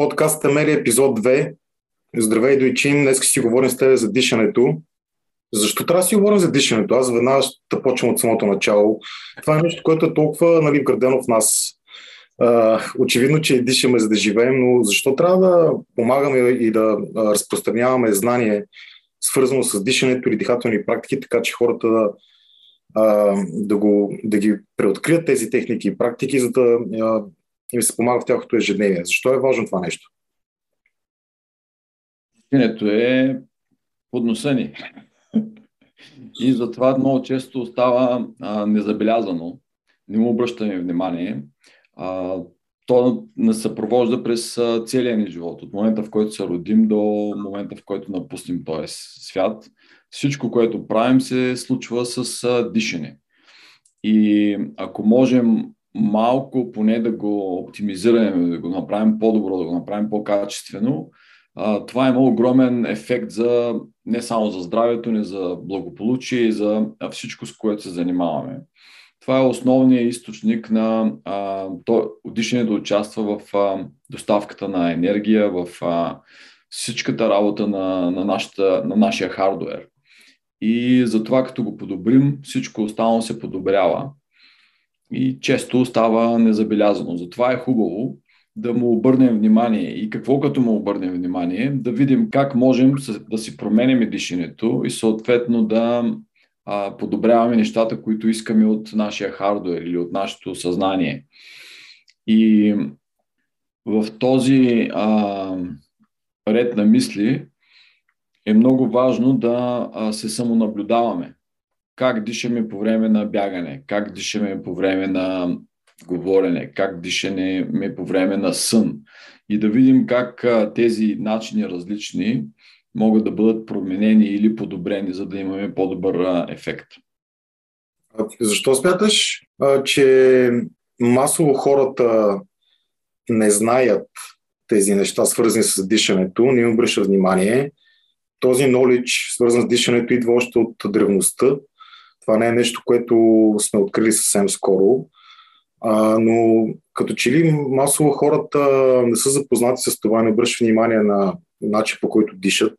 Подкаст Амелия, епизод 2. Здравей, Дойчин. Днес си говорим с тебе за дишането. Защо трябва да си говорим за дишането? Аз веднага ще почвам от самото начало. Това е нещо, което е толкова нали, вградено в нас. А, очевидно, че дишаме за да живеем, но защо трябва да помагаме и да разпространяваме знание, свързано с дишането или дихателни практики, така че хората да, да, го, да ги преоткрият тези техники и практики, за да им се помага в тяхното ежедневие. Защо е важно това нещо? Дишането е подноса ни. И затова много често остава а, незабелязано. Не му обръщаме внимание. А, то не съпровожда през целия ни живот. От момента, в който се родим до момента, в който напуснем този свят. Всичко, което правим, се случва с а, дишане. И ако можем малко поне да го оптимизираме, да го направим по-добро, да го направим по-качествено, това има огромен ефект за не само за здравето ни, за благополучие и за всичко, с което се занимаваме. Това е основният източник на а, то, дишането участва в а, доставката на енергия, в а, всичката работа на, на, нашата, на нашия хардуер. И затова като го подобрим, всичко останало се подобрява и често остава незабелязано. Затова е хубаво да му обърнем внимание. И какво като му обърнем внимание? Да видим как можем да си променим дишането и съответно да а, подобряваме нещата, които искаме от нашия хардуер или от нашето съзнание. И в този а, ред на мисли е много важно да се самонаблюдаваме как дишаме по време на бягане, как дишаме по време на говорене, как дишаме по време на сън. И да видим как тези начини различни могат да бъдат променени или подобрени, за да имаме по-добър ефект. Защо смяташ, че масово хората не знаят тези неща, свързани с дишането, не им обръща внимание? Този knowledge, свързан с дишането, идва още от древността това не е нещо, което сме открили съвсем скоро. А, но като че ли масово хората не са запознати с това, не обръщат внимание на начин по който дишат.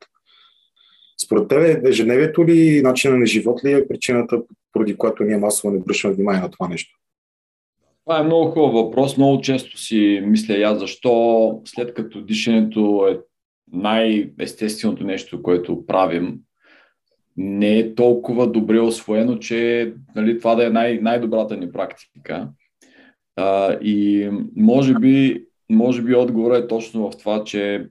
Според тебе, ежедневието ли, начина на живот ли е причината, поради която ние масово не обръщаме внимание на това нещо? Това е много хубав въпрос. Много често си мисля я защо след като дишането е най-естественото нещо, което правим, не е толкова добре освоено, че нали, това да е най- най-добрата ни практика. А, и може би, може би отговорът е точно в това, че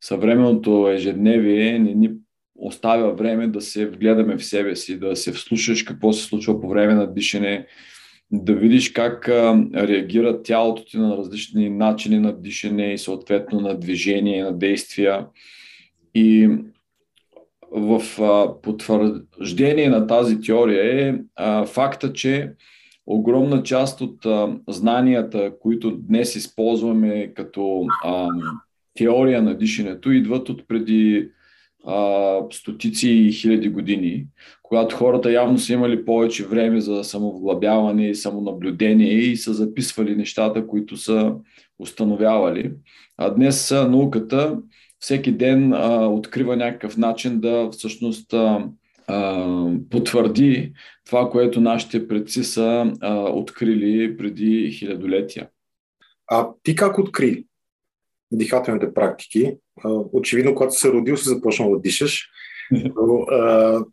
съвременното ежедневие не ни оставя време да се вгледаме в себе си, да се вслушаш какво се случва по време на дишане, да видиш как а, реагира тялото ти на различни начини на дишане и съответно на движение, на действия. И в потвърждение на тази теория е факта, че огромна част от знанията, които днес използваме като теория на дишането, идват от преди стотици и хиляди години, когато хората явно са имали повече време за самовглъбяване и самонаблюдение и са записвали нещата, които са установявали. А днес науката всеки ден а, открива някакъв начин да всъщност а, а, потвърди това, което нашите предци са а, открили преди хилядолетия. А ти как откри дихателните практики? А, очевидно, когато се родил, си започнал да дишаш. Но, а,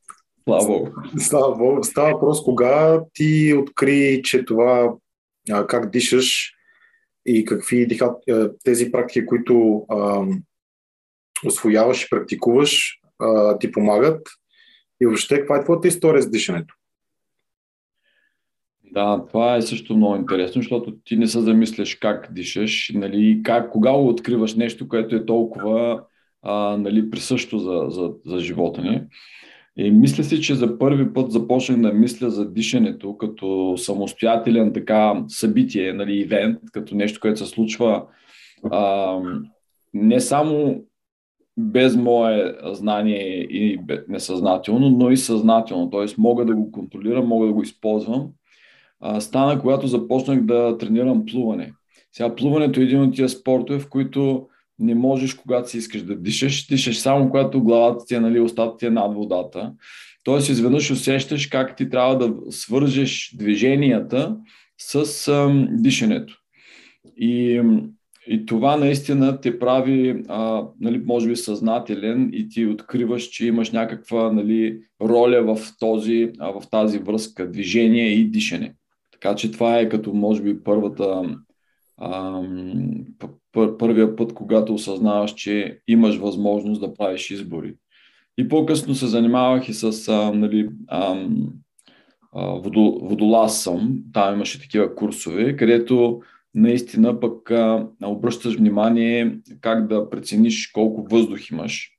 Слава Богу. Става, става въпрос кога ти откри, че това а, как дишаш и какви дихат, тези практики, които а, освояваш и практикуваш, а, ти помагат. И въобще, каква е твоята история с дишането? Да, това е също много интересно, защото ти не се замисляш как дишаш, нали, как, кога откриваш нещо, което е толкова а, нали, присъщо за, за, за живота ни. И мисля си, че за първи път започнах да мисля за дишането като самостоятелен така събитие, нали, ивент, като нещо, което се случва а, не само без мое знание и несъзнателно, но и съзнателно. Т.е. мога да го контролирам, мога да го използвам. Стана, когато започнах да тренирам плуване. Сега плуването е един от тия спортове, в които не можеш, когато си искаш да дишаш. Дишаш само когато главата ти е, нали, устата ти е над водата. Тоест, изведнъж усещаш как ти трябва да свържеш движенията с ам, дишането. И, и това наистина те прави, а, нали, може би, съзнателен и ти откриваш, че имаш някаква нали, роля в, този, а, в тази връзка движение и дишане. Така че това е като, може би, първата, а, първия път, когато осъзнаваш, че имаш възможност да правиш избори. И по-късно се занимавах и с а, нали, а, водолаз съм. Там имаше такива курсове, където наистина пък а, обръщаш внимание как да прецениш колко въздух имаш,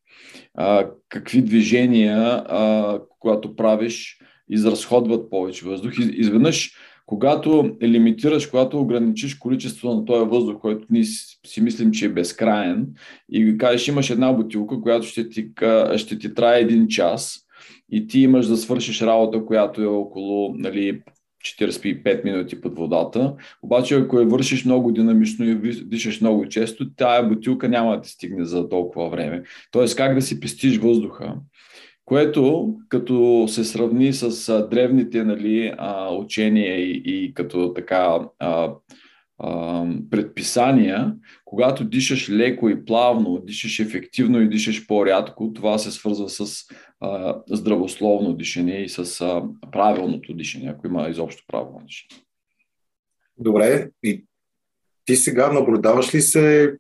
а, какви движения, а, когато правиш, изразходват повече въздух. Изведнъж когато лимитираш, когато ограничиш количество на този въздух, който ние си мислим, че е безкраен, и кажеш, имаш една бутилка, която ще ти, ще ти трае един час, и ти имаш да свършиш работа, която е около нали, 45 минути под водата. Обаче, ако я вършиш много динамично и дишаш много често, тая бутилка няма да ти стигне за толкова време. Тоест, как да си пестиш въздуха което като се сравни с древните нали, учения и, и като така а, а, предписания, когато дишаш леко и плавно, дишаш ефективно и дишаш по-рядко, това се свързва с а, здравословно дишане и с а, правилното дишане, ако има изобщо правилно дишане. Добре, и ти сега наблюдаваш ли се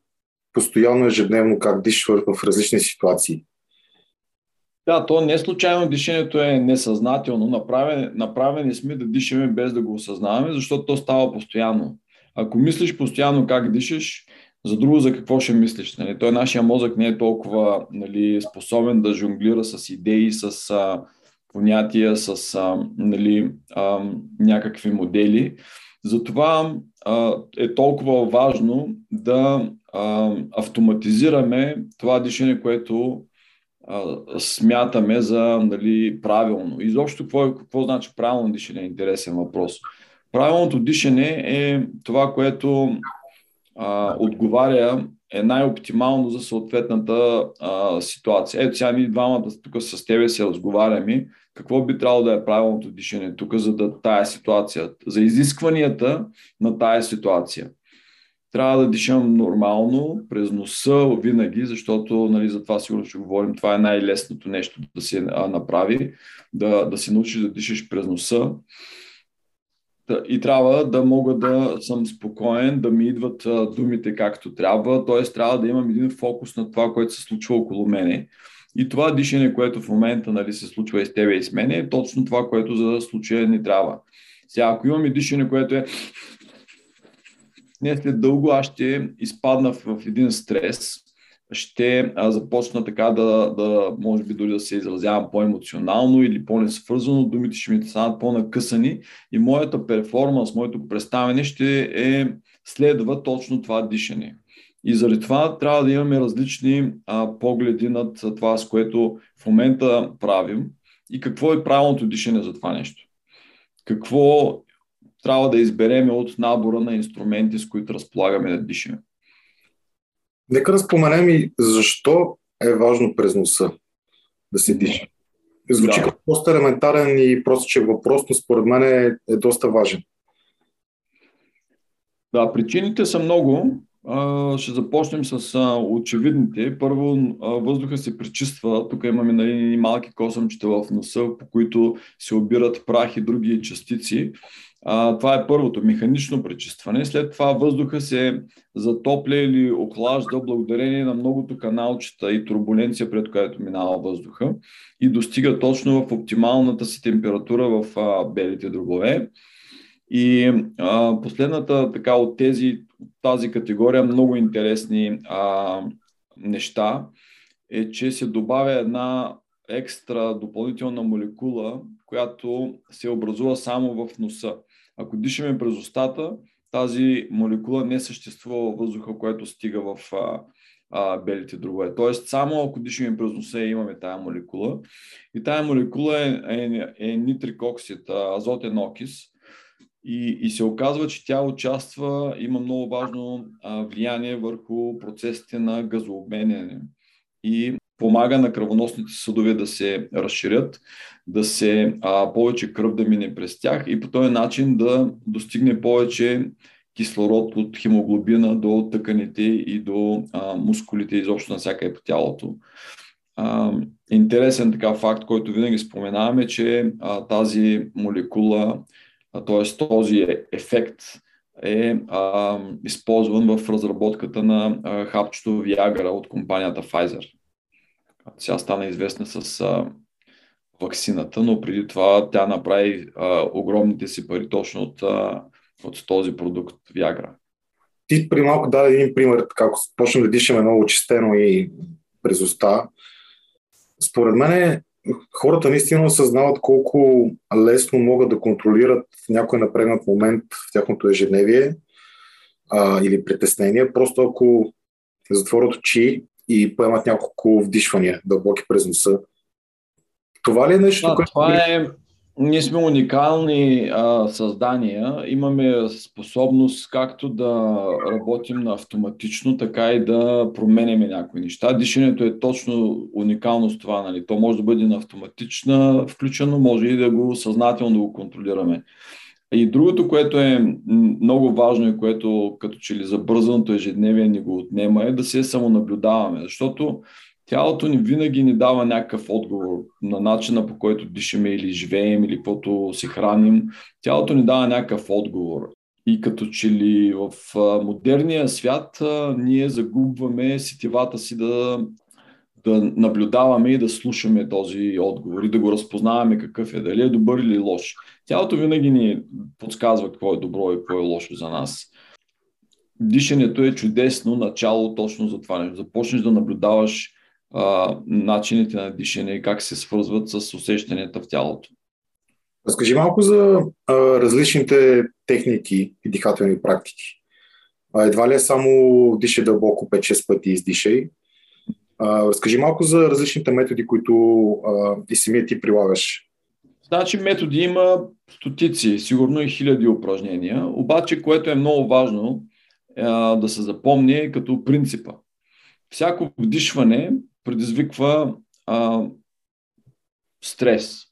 постоянно ежедневно как дишаш в различни ситуации? Да, то не случайно дишането е несъзнателно. Направени, направени сме да дишаме без да го осъзнаваме, защото то става постоянно. Ако мислиш постоянно как дишаш, за друго за какво ще мислиш? Нали? Той нашия мозък не е толкова нали, способен да жонглира с идеи, с а, понятия, с а, нали, а, някакви модели. Затова а, е толкова важно да а, автоматизираме това дишане, което смятаме за нали, правилно. Изобщо какво, какво значи правилно дишане е интересен въпрос. Правилното дишане е това, което а, отговаря е най-оптимално за съответната а, ситуация. Ето сега ние двамата тук с тебе се разговаряме. Какво би трябвало да е правилното дишане тук за да тая ситуация, за изискванията на тая ситуация трябва да дишам нормално, през носа винаги, защото нали, за това сигурно ще говорим, това е най-лесното нещо да се направи, да, да се научиш да дишаш през носа. И трябва да мога да съм спокоен, да ми идват думите както трябва, т.е. трябва да имам един фокус на това, което се случва около мене. И това дишане, което в момента нали, се случва и с тебе и с мене, е точно това, което за случая ни трябва. Сега, ако имаме дишане, което е не след дълго аз ще изпадна в един стрес, ще започна така да, да, може би дори да се изразявам по-емоционално или по-несвързано, думите ще ми станат по-накъсани и моята перформанс, моето представяне ще е следва точно това дишане. И заради това трябва да имаме различни а, погледи над това, с което в момента правим и какво е правилното дишане за това нещо. Какво трябва да избереме от набора на инструменти, с които разполагаме да дишаме. Нека да споменем и защо е важно през носа да се диша. Звучи да. като доста елементарен и че въпрос, но според мен е, е доста важен. Да, причините са много. ще започнем с очевидните. Първо, въздуха се пречиства. Тук имаме нали, малки косъмчета в носа, по които се обират прах и други частици. А, това е първото механично пречистване. След това въздуха се затопля или охлажда благодарение на многото каналчета и турбуленция, пред която минава въздуха и достига точно в оптималната си температура в а, белите дробове. И а, последната така от тези, тази категория много интересни а, неща е, че се добавя една екстра допълнителна молекула, която се образува само в носа. Ако дишаме през устата, тази молекула не съществува във въздуха, което стига в а, а, белите дробове. Тоест, само ако дишаме през носа, имаме тая молекула. И тая молекула е, е, е нитрик оксид, азотен окис. И, и се оказва, че тя участва, има много важно а, влияние върху процесите на газообменяне и помага на кръвоносните съдове да се разширят, да се а, повече кръв да мине през тях и по този начин да достигне повече кислород от хемоглобина до тъканите и до а, мускулите изобщо на всяка по тялото. А, интересен така факт, който винаги споменаваме, че а, тази молекула, т.е. този ефект е а, използван в разработката на а, хапчето Viagra от компанията Pfizer. Сега стана известна с а, вакцината, но преди това тя направи а, огромните си пари точно от, а, от този продукт Viagra. Ти при малко даде един пример, ако почнем да дишаме много чистено и през уста. Според мен хората наистина осъзнават колко лесно могат да контролират някой напрегнат момент в тяхното ежедневие а, или притеснение, просто ако затворят очи и поемат няколко вдишвания дълбоки през носа. Това ли е нещо, да, което... Това е... Ние сме уникални а, създания. Имаме способност както да работим на автоматично, така и да променяме някои неща. Дишането е точно уникално с това. Нали? То може да бъде на автоматична включено, може и да го съзнателно да го контролираме. И другото, което е много важно и което като че ли забързаното ежедневие ни го отнема е да се самонаблюдаваме, защото тялото ни винаги ни дава някакъв отговор на начина по който дишаме или живеем или каквото се храним. Тялото ни дава някакъв отговор. И като че ли в модерния свят ние загубваме сетивата си да да наблюдаваме и да слушаме този отговор и да го разпознаваме какъв е, дали е добър или лош. Тялото винаги ни подсказва какво е добро и какво е лошо за нас. Дишането е чудесно начало точно за това нещо. Започнеш да наблюдаваш а, начините на дишане и как се свързват с усещанията в тялото. Разкажи малко за а, различните техники и дихателни практики. А, едва ли е само дишай дълбоко 5-6 пъти издишай, а, разкажи малко за различните методи, които а, и самия ти прилагаш. Значи методи има стотици, сигурно и хиляди упражнения, обаче което е много важно е, да се запомни като принципа. Всяко вдишване предизвиква а, стрес.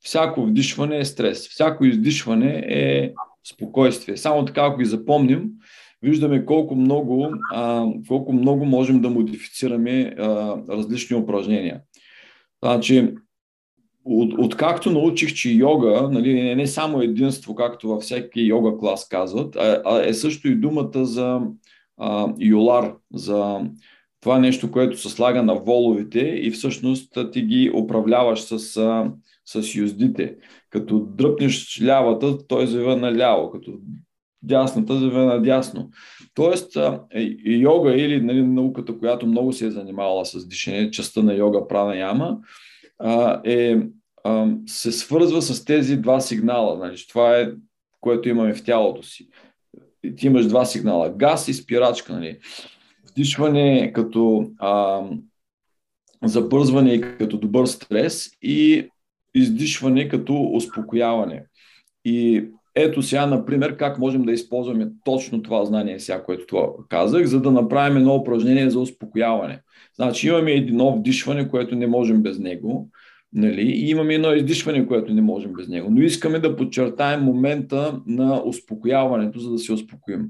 Всяко вдишване е стрес. Всяко издишване е спокойствие. Само така, ако ги запомним, виждаме колко много, а, колко много можем да модифицираме а, различни упражнения. Значи, от, откакто научих, че йога нали, не е само единство, както във всеки йога клас казват, а, а е също и думата за а, юлар, за това нещо, което се слага на воловите и всъщност ти ги управляваш с, с юздите. Като дръпнеш лявата, той завива наляво. Като дясната завива надясно. Тоест, йога или нали, науката, която много се е занимавала с дишане, частта на йога прана яма, е, се свързва с тези два сигнала. Нали, това е което имаме в тялото си. Ти имаш два сигнала. Газ и спирачка. Нали. Вдишване като а, забързване като добър стрес и издишване като успокояване. И ето сега, например, как можем да използваме точно това знание, сега, което това казах, за да направим едно упражнение за успокояване. Значи имаме едно вдишване, което не можем без него, нали? и имаме едно издишване, което не можем без него. Но искаме да подчертаем момента на успокояването, за да се успокоим.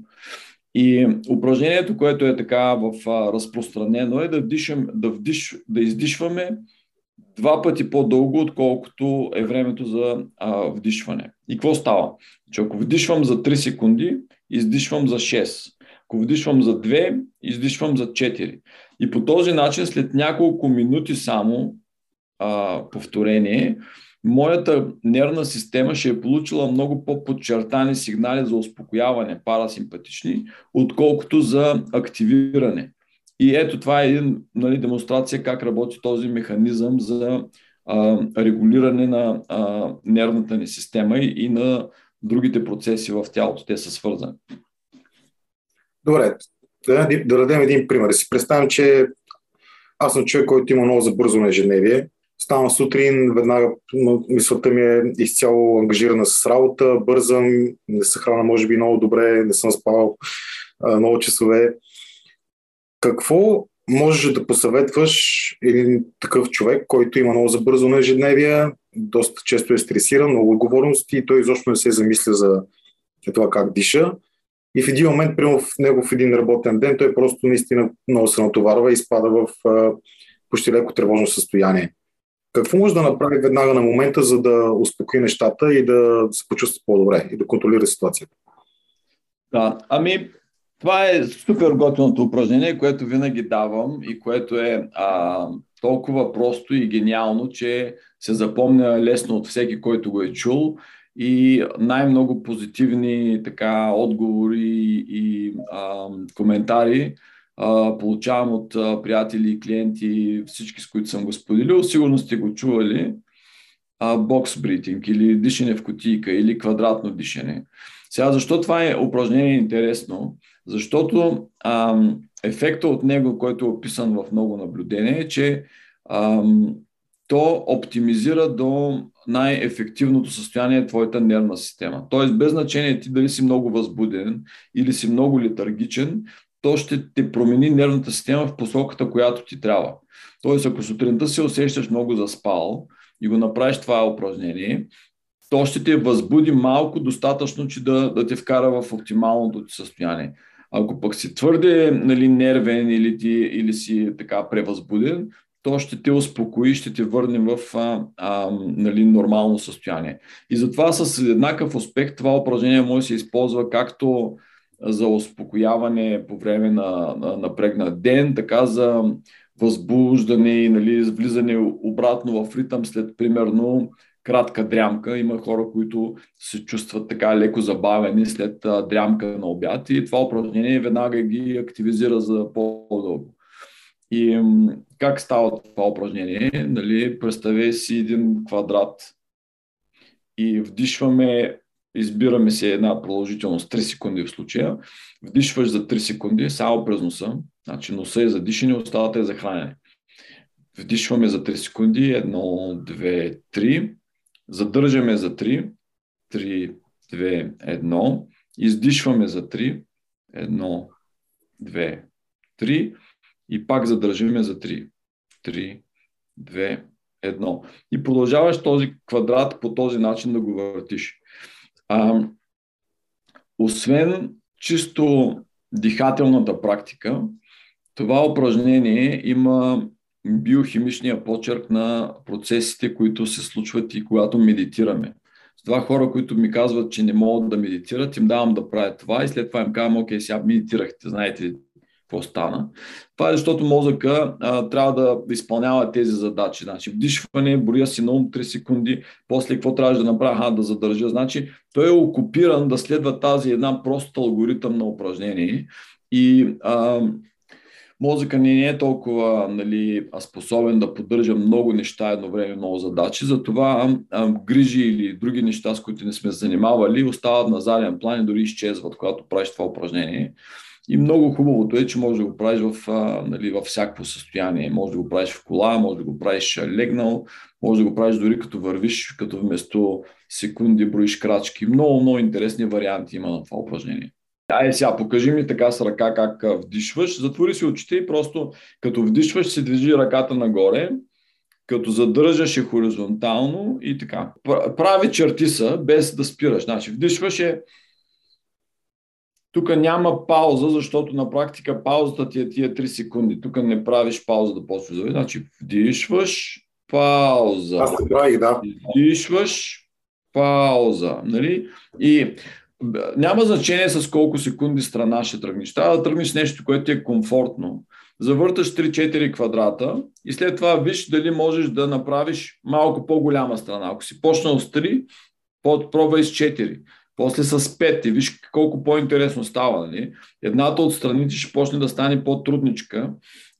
И упражнението, което е така в разпространено е да, вдишам, да, вдиш, да издишваме два пъти по-дълго, отколкото е времето за а, вдишване. И какво става? Че ако вдишвам за 3 секунди, издишвам за 6. Ако вдишвам за 2, издишвам за 4. И по този начин, след няколко минути само а, повторение, моята нервна система ще е получила много по-подчертани сигнали за успокояване, парасимпатични, отколкото за активиране. И ето това е един нали, демонстрация как работи този механизъм за а, регулиране на а, нервната ни система и, и на другите процеси в тялото. Те са свързани. Добре, да, да дадем един пример. Си представям, че аз съм човек, който има много забързано ежедневие стана сутрин, веднага мисълта ми е изцяло ангажирана с работа, бързам, не се храна може би много добре, не съм спал много часове. Какво можеш да посъветваш един такъв човек, който има много забързано ежедневие, доста често е стресиран, много отговорности и той изобщо не се замисля за това как диша. И в един момент, прямо в него в един работен ден, той просто наистина много се натоварва и изпада в почти леко тревожно състояние. Какво може да направи веднага на момента, за да успокои нещата и да се почувства по-добре и да контролира ситуацията? Да, ами това е супер готиното упражнение, което винаги давам и което е а, толкова просто и гениално, че се запомня лесно от всеки, който го е чул и най-много позитивни така, отговори и а, коментари а, получавам от а, приятели клиенти, всички с които съм го споделил. Сигурно сте го чували. бокс бритинг или дишане в кутийка или квадратно дишане. Сега, защо това е упражнение интересно? Защото ам, ефекта от него, който е описан в много наблюдения, е, че ам, то оптимизира до най-ефективното състояние твоята нервна система. Тоест, без значение ти дали си много възбуден или си много летаргичен, то ще те промени нервната система в посоката, която ти трябва. Тоест, ако сутринта се усещаш много заспал и го направиш това упражнение, то ще те възбуди малко достатъчно, че да, да те вкара в оптималното ти състояние. Ако пък си твърде нали, нервен или, ти, или си така превъзбуден, то ще те успокои, ще те върне в а, а, нали, нормално състояние. И затова с еднакъв успех това упражнение може да се използва както за успокояване по време на, на напрегнат ден, така за възбуждане и нали, влизане обратно в ритъм след примерно кратка дрямка. Има хора, които се чувстват така леко забавени след дрямка на обяд и това упражнение веднага ги активизира за по-дълго. И как става това упражнение? Нали, представете си един квадрат и вдишваме, избираме се една продължителност 3 секунди в случая, вдишваш за 3 секунди само през носа, значи носа е за дишане, осталата е за хранене. Вдишваме за 3 секунди, 1, 2, 3, задържаме за 3, 3, 2, 1, издишваме за 3, 1, 2, 3 и пак задържиме за 3. 3, 2, 1. И продължаваш този квадрат по този начин да го въртиш. А, освен чисто дихателната практика, това упражнение има биохимичния почерк на процесите, които се случват и когато медитираме. С това хора, които ми казват, че не могат да медитират, им давам да правят това и след това им казвам, окей, сега медитирахте, знаете какво стана. Това е защото мозъка а, трябва да изпълнява тези задачи. Значи вдишване, броя си на ум 3 секунди, после какво трябва да направя, а, да задържа. Значи той е окупиран да следва тази една проста алгоритъм на упражнение и а, мозъка ни не е толкова нали, способен да поддържа много неща едно време, много задачи, затова а, грижи или други неща, с които не сме занимавали, остават на заден план и дори изчезват, когато правиш това упражнение. И много хубавото е, че можеш да го правиш в, а, нали, във всяко състояние. Може да го правиш в кола, може да го правиш легнал, може да го правиш дори като вървиш, като вместо секунди броиш крачки. Много, много интересни варианти има на това упражнение. Ай сега, покажи ми така с ръка как вдишваш. Затвори си очите и просто като вдишваш се движи ръката нагоре, като задържаш е хоризонтално и така. Прави черти са, без да спираш. Значи вдишваш е тук няма пауза, защото на практика паузата ти е тия 3 секунди. Тук не правиш пауза да почваш да Значи вдишваш, пауза. Аз правих, да. Вдишваш, пауза. Нали? И няма значение с колко секунди страна ще тръгнеш. Трябва да тръгнеш нещо, което ти е комфортно. Завърташ 3-4 квадрата и след това виж дали можеш да направиш малко по-голяма страна. Ако си почнал с 3, пробвай с 4. После с 5 и виж колко по-интересно става. Нали? Едната от страните ще почне да стане по-трудничка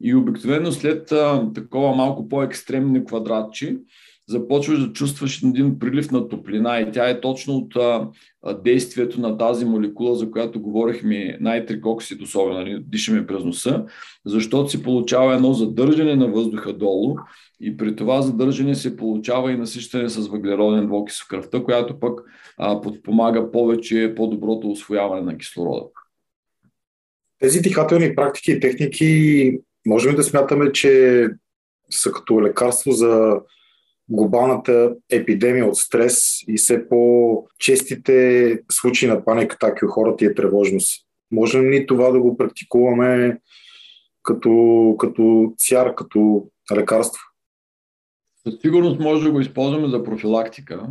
и обикновено след а, такова малко по-екстремни квадратчи, започваш да чувстваш един прилив на топлина и тя е точно от а, действието на тази молекула, за която говорихме, найтрик оксид особено, нали, дишаме през носа, защото се получава едно задържане на въздуха долу и при това задържане се получава и насищане с въглероден двокис в кръвта, която пък а, подпомага повече по-доброто освояване на кислорода. Тези дихателни практики и техники можем да смятаме, че са като лекарство за глобалната епидемия от стрес и все по-честите случаи на паника, атаки у хората и е тревожност. Можем ли това да го практикуваме като, като цяр, като лекарство? Със сигурност може да го използваме за профилактика,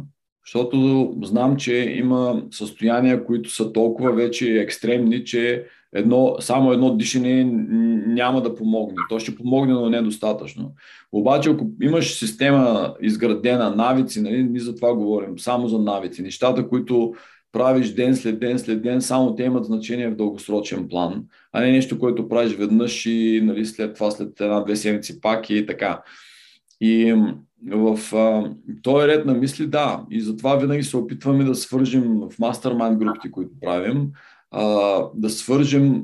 защото знам, че има състояния, които са толкова вече екстремни, че едно, само едно дишане няма да помогне. То ще помогне, но недостатъчно. Обаче, ако имаш система изградена, навици, нали, ние за това говорим, само за навици, нещата, които правиш ден след ден след ден, само те имат значение в дългосрочен план, а не нещо, което правиш веднъж и нали, след това, след една-две седмици пак и така. И в а, този ред на мисли, да, и затова винаги се опитваме да свържим в мастермайн групите, които правим, а, да свържем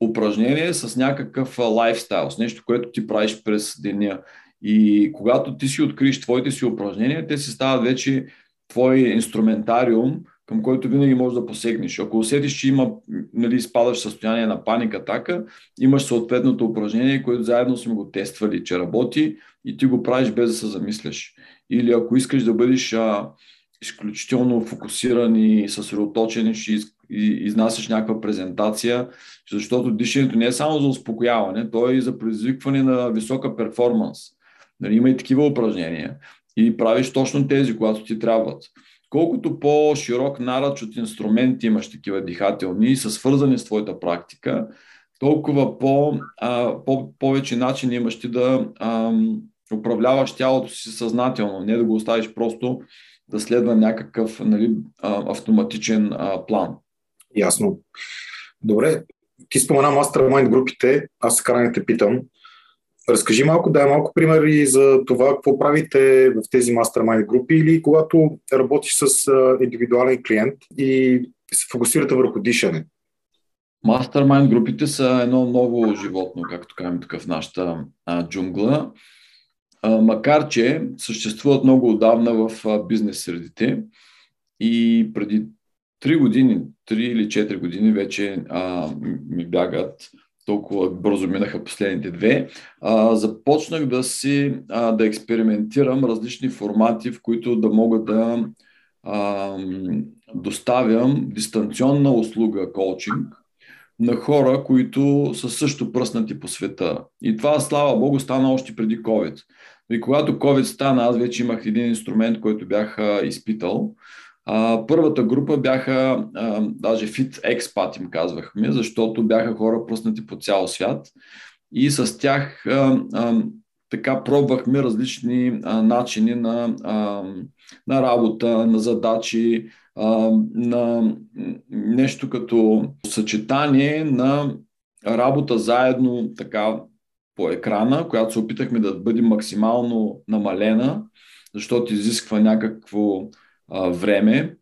упражнение с някакъв лайфстайл, с нещо, което ти правиш през деня. И когато ти си откриеш твоите си упражнения, те си стават вече твой инструментариум, към който винаги можеш да посегнеш. Ако усетиш, че има, нали, спадаш в състояние на паника, атака, имаш съответното упражнение, което заедно сме го тествали, че работи и ти го правиш без да се замисляш. Или ако искаш да бъдеш а, изключително фокусиран и съсредоточен и ще изнасяш някаква презентация, защото дишането не е само за успокояване, то е и за предизвикване на висока перформанс. Нали, има и такива упражнения. И правиш точно тези, когато ти трябват. Колкото по-широк наръч от инструменти имаш такива дихателни и са свързани с твоята практика, толкова по, а, по, повече начин имаш ти да а, управляваш тялото си съзнателно, не да го оставиш просто да следва някакъв нали, а, автоматичен а, план. Ясно. Добре, ти спомена мастермайнд групите, аз се те питам. Разкажи малко, дай малко примери за това, какво правите в тези мастермайнд групи или когато работиш с индивидуален клиент и се фокусирате върху дишане. Мастермайнд групите са едно ново животно, както казваме тук в нашата а, джунгла. А, макар, че съществуват много отдавна в бизнес средите и преди 3 години, 3 или 4 години вече а, ми бягат толкова бързо минаха последните две, а, започнах да си а, да експериментирам различни формати, в които да мога да а, доставям дистанционна услуга коучинг на хора, които са също пръснати по света. И това, слава Богу, стана още преди COVID. И когато COVID стана, аз вече имах един инструмент, който бях изпитал. А, първата група бяха, а, даже Fit Expat им казвахме, защото бяха хора пръснати по цял свят. И с тях а, а, така пробвахме различни а, начини на, а, на работа, на задачи, а, на нещо като съчетание на работа заедно така по екрана, която се опитахме да бъде максимално намалена, защото изисква някакво време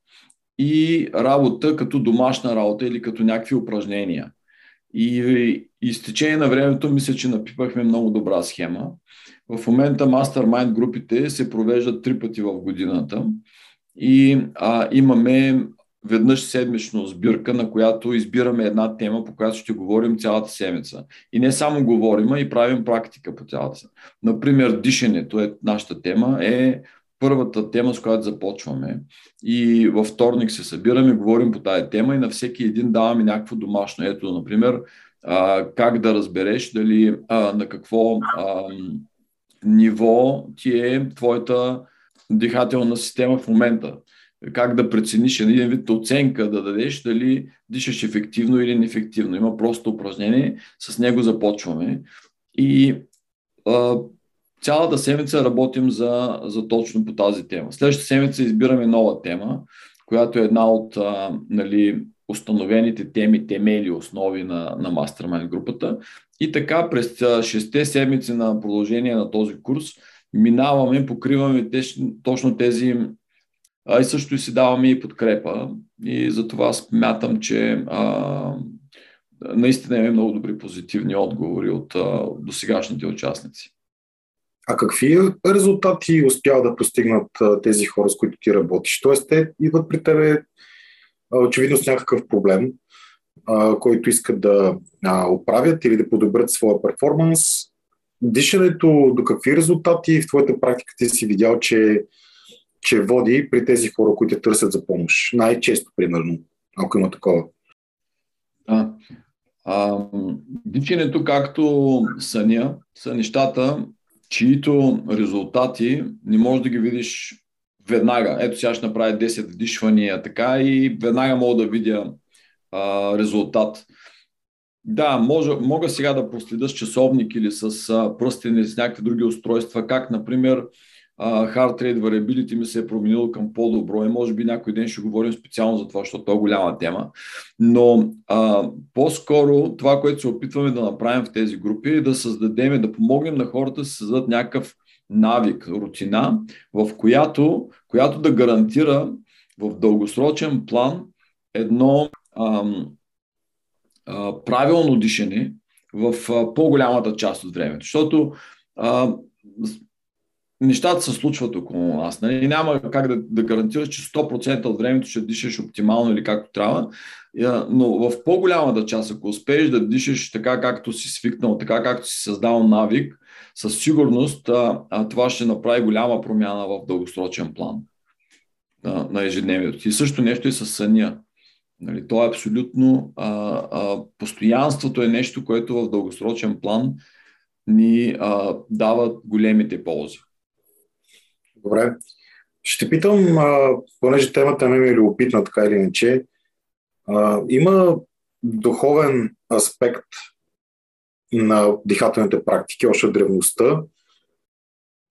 и работа като домашна работа или като някакви упражнения. И, и с течение на времето мисля, че напипахме много добра схема. В момента мастермайнд групите се провеждат три пъти в годината и а, имаме веднъж седмично сбирка, на която избираме една тема, по която ще говорим цялата седмица. И не само говорим, а и правим практика по цялата. Например, дишането е нашата тема, е първата тема, с която започваме. И във вторник се събираме, говорим по тази тема и на всеки един даваме някакво домашно. Ето, например, а, как да разбереш дали а, на какво а, ниво ти е твоята дихателна система в момента. Как да прецениш един вид оценка да дадеш дали дишаш ефективно или неефективно. Има просто упражнение, с него започваме. И а, цялата седмица работим за, за точно по тази тема. Следващата седмица избираме нова тема, която е една от а, нали, установените теми, темели, основи на, на Mastermind групата. И така през 6 седмици на продължение на този курс минаваме, покриваме точно тези а и също и си даваме и подкрепа. И затова смятам, че а, наистина имаме много добри позитивни отговори от а, досегашните участници. А какви резултати успява да постигнат тези хора, с които ти работиш? Тоест, те идват при тебе очевидно с някакъв проблем, който искат да оправят или да подобрят своя перформанс. Дишането до какви резултати в твоята практика ти си видял, че че води при тези хора, които търсят за помощ. Най-често, примерно, ако има такова. Да. А, дичането, както съня, са нещата, чието резултати не можеш да ги видиш веднага. Ето сега ще направя 10 вдишвания така и веднага мога да видя а, резултат. Да, може, мога сега да проследа с часовник или с а, пръстени, с някакви други устройства, как, например, Hard Trade Variability ми се е променило към по-добро и може би някой ден ще говорим специално за това, защото е голяма тема. Но а, по-скоро това, което се опитваме да направим в тези групи е да създадем, да помогнем на хората да създадат някакъв навик, рутина, в която, която да гарантира в дългосрочен план едно ам, а, правилно дишане в а, по-голямата част от времето. Защото а, нещата се случват около нас. Нали? Няма как да, да гарантираш, че 100% от времето ще дишаш оптимално или както трябва, но в по-голямата част, ако успееш да дишаш така, както си свикнал, така, както си създал навик, със сигурност това ще направи голяма промяна в дългосрочен план на, ежедневието. И също нещо и с съня. Нали, то е абсолютно. А, а, постоянството е нещо, което в дългосрочен план ни а, дава големите ползи. Добре. Ще питам, а, понеже темата ми е любопитна, така или иначе, а, има духовен аспект на дихателните практики, още древността.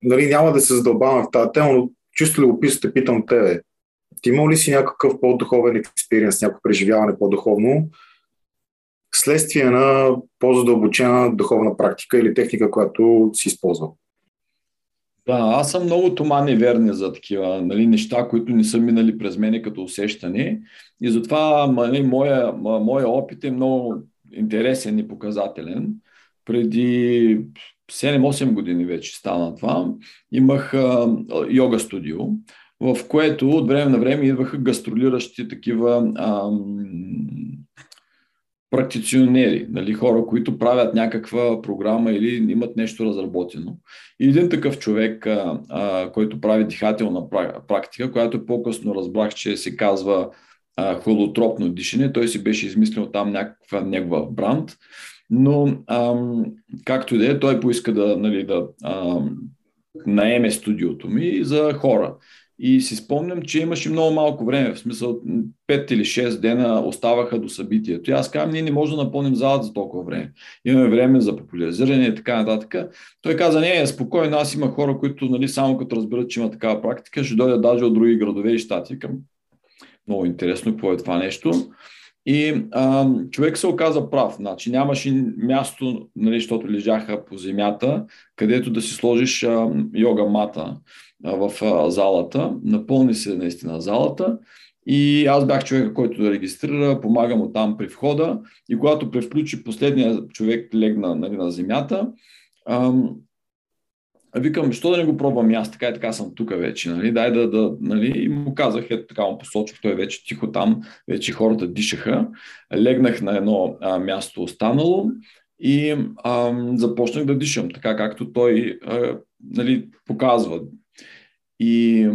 Нали, няма да се задълбаваме в тази тема, но чисто любопитно питам тебе. Ти имал ли си някакъв по-духовен експириенс, някакво преживяване по-духовно, следствие на по-задълбочена духовна практика или техника, която си използвал? Да, аз съм много тома неверни за такива нали, неща, които не са минали през мене като усещане. И затова нали, моя, моя опит е много интересен и показателен. Преди 7-8 години вече стана това. Имах а, йога студио, в което от време на време идваха гастролиращи такива а, практиционери, нали, хора, които правят някаква програма или имат нещо разработено. И един такъв човек, а, а, който прави дихателна практика, която по-късно разбрах, че се казва а, холотропно дишане, той си беше измислил там някаква негова бранд, но ам, както и да е, той поиска да, нали, да ам, наеме студиото ми за хора. И си спомням, че имаше много малко време, в смисъл 5 или 6 дена оставаха до събитието. И аз казвам, ние не можем да напълним залата за толкова време. Имаме време за популяризиране и така нататък. Той каза, не, спокойно, аз има хора, които нали, само като разберат, че има такава практика, ще дойдат даже от други градове и щати. Към... Много интересно какво е това нещо. И а, човек се оказа прав. Значи, нямаше място, нали, защото лежаха по земята, където да си сложиш а, йога мата в залата. Напълни се наистина залата. И аз бях човека, който да регистрира, помагам от там при входа. И когато превключи последния човек легна нали, на земята, ам, викам, що да не го пробвам аз, така и така съм тук вече, нали, дай да, да, нали, и му казах, ето така му посочих, той вече тихо там, вече хората дишаха, легнах на едно а, място останало и а, започнах да дишам, така както той а, нали, показва. И,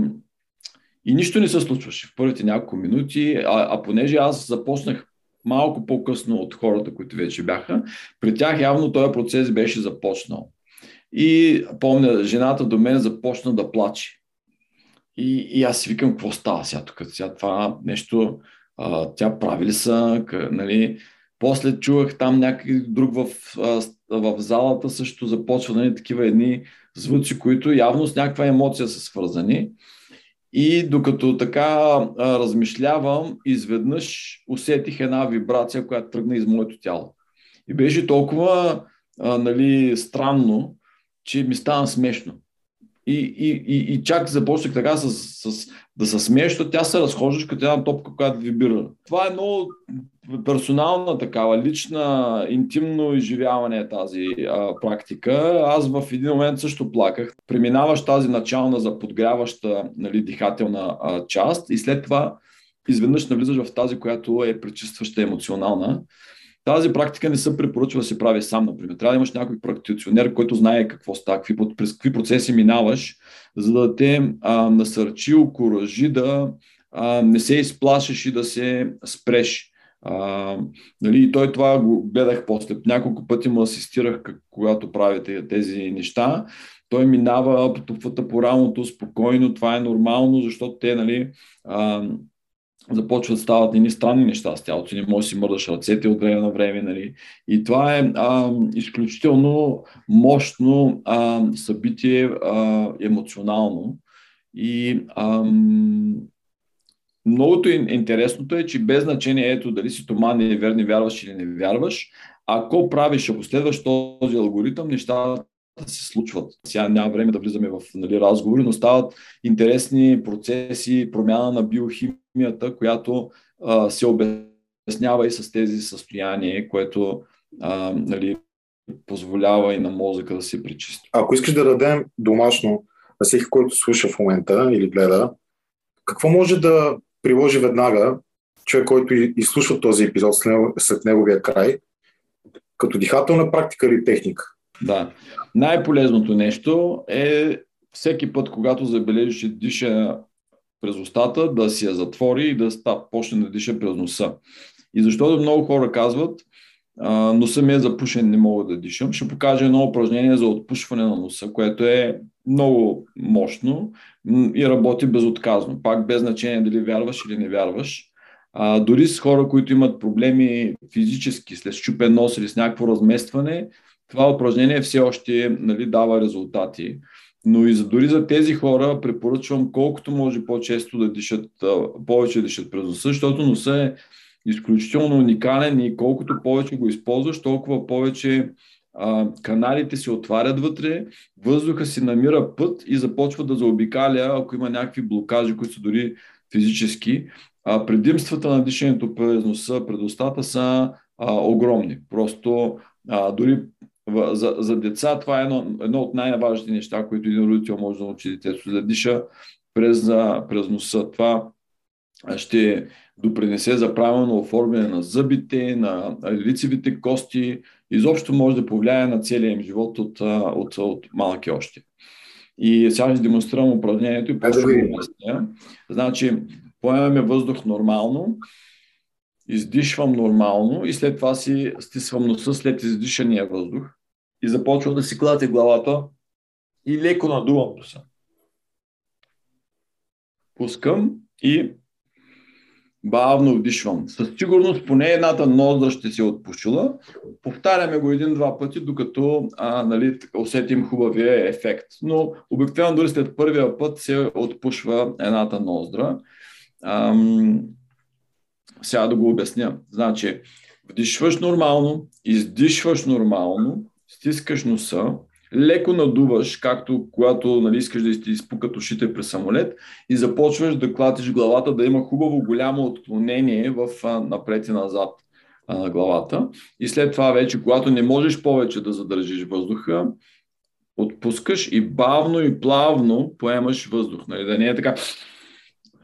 и нищо не се случваше в първите няколко минути, а, а понеже аз започнах малко по-късно от хората, които вече бяха, при тях явно този процес беше започнал. И помня, жената до мен започна да плаче. И, и аз си викам, какво става сега тук? Сега това нещо, а, тя прави ли са, къ, нали? После чувах там някакъв друг в, в залата също започва нали, такива едни звуци, които явно с някаква емоция са свързани. И докато така а, размишлявам, изведнъж усетих една вибрация, която тръгна из моето тяло. И беше толкова а, нали, странно, че ми стана смешно. И, и, и, и чак започнах така с, с, да се смееш, тя се разхождаш като една топка, която вибира. Това е много персонална такава, лична, интимно изживяване е тази а, практика. Аз в един момент също плаках. Преминаваш тази начална за подгряваща нали, дихателна а, част и след това изведнъж навлизаш в тази, която е пречистваща емоционална. Тази практика не се препоръчва да се прави сам, например. Трябва да имаш някой практиционер, който знае какво става, какви, през какви процеси минаваш, за да те а, насърчи, окоръжи да а, не се изплашиш и да се спреш. А, нали, и той това го гледах после. Няколко пъти му асистирах, когато правите тези неща. Той минава, потупвата по рамото спокойно, това е нормално, защото те, нали, а, започват да стават едни странни неща с тялото. Не можеш да си мърдаш ръцете от време на време. Нали? И това е а, изключително мощно а, събитие а, емоционално. И а, многото интересното е, че без значение ето дали си тома не верни, вярваш или не вярваш, ако правиш, ако следваш този алгоритъм, нещата се случват. Сега няма време да влизаме в нали, разговори, но стават интересни процеси, промяна на биохимията, която а, се обяснява и с тези състояния, което а, нали, позволява и на мозъка да се причисти. Ако искаш да дадем домашно на всеки, който слуша в момента или гледа, какво може да приложи веднага човек, който изслушва този епизод след неговия край, като дихателна практика или техника? Да. Най-полезното нещо е всеки път, когато забележиш, че диша през устата, да си я затвори и да став, почне да диша през носа. И защото много хора казват, носа ми е запушен, не мога да дишам, ще покажа едно упражнение за отпушване на носа, което е много мощно и работи безотказно. Пак без значение дали вярваш или не вярваш. А, дори с хора, които имат проблеми физически, след щупен нос или с някакво разместване, това упражнение все още нали, дава резултати. Но и за, дори за тези хора препоръчвам колкото може по-често да дишат, повече дишат през носа, защото носа е изключително уникален и колкото повече го използваш, толкова повече а, каналите се отварят вътре, въздуха си намира път и започва да заобикаля, ако има някакви блокажи, които са дори физически. А, предимствата на дишането през носа, пред устата са а, огромни. Просто а, дори за, за деца това е едно, едно от най-важните неща, които един родител може да научи детето да диша през, през носа. Това ще допринесе за правилно оформяне на зъбите, на лицевите кости, изобщо може да повлияе на целия им живот от, от, от малки още. И сега ще демонстрирам упражнението и по да Значи, поемаме въздух нормално, издишвам нормално и след това си стисвам носа след издишания въздух и започвам да си клате главата и леко надувам носа. Пускам и бавно вдишвам. Със сигурност поне едната ноздра ще се отпушила. Повтаряме го един-два пъти, докато а, нали, усетим хубавия ефект. Но обикновено дори след първия път се отпушва едната ноздра. Ам, сега да го обясня. Значи, вдишваш нормално, издишваш нормално, стискаш носа, леко надуваш, както когато нали, искаш да ти изпукат ушите през самолет и започваш да клатиш главата, да има хубаво голямо отклонение в напред и назад на главата. И след това вече, когато не можеш повече да задържиш въздуха, отпускаш и бавно и плавно поемаш въздух. Нали? Да не е така,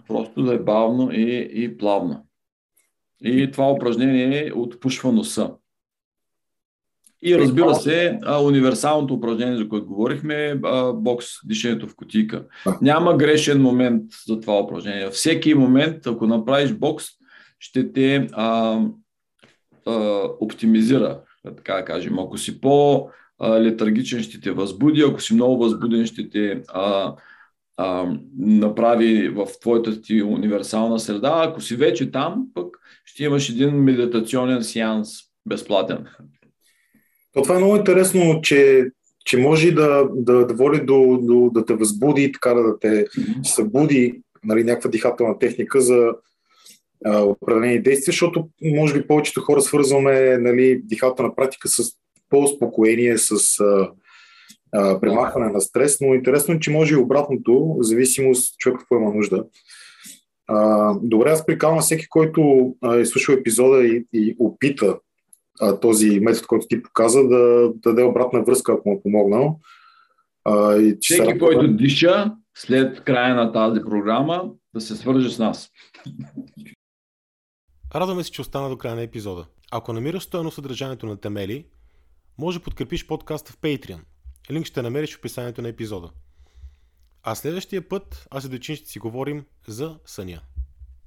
просто да е бавно и, и плавно. И това упражнение отпушва носа. И разбира се, универсалното упражнение, за което говорихме, е бокс, дишането в кутийка. Няма грешен момент за това упражнение. Всеки момент, ако направиш бокс, ще те а, а, оптимизира, така да кажем. Ако си по-летаргичен, ще те възбуди, ако си много възбуден, ще те а, а, направи в твоята ти универсална среда. Ако си вече там, пък ще имаш един медитационен сеанс безплатен. То това е много интересно, че, че може да, да, да води до, до да те възбуди, така да те събуди нали, някаква дихателна техника за а, определени действия, защото може би повечето хора свързваме нали, дихателна практика с по-успокоение, с а, а, премахване на стрес, но интересно е, че може и обратното, в зависимост човек какво има нужда. А, добре, аз прикалвам всеки, който а, изслушва епизода и, и опита а, този метод, който ти показа, да, да даде обратна връзка, ако му е помогнал. А, и, Всеки, се... който диша след края на тази програма, да се свърже с нас. Радваме се, че остана до края на епизода. Ако намираш стоено съдържанието на Темели, може да подкрепиш подкаста в Patreon. Линк ще намериш в описанието на епизода. А следващия път аз и Дочин ще си говорим за съня.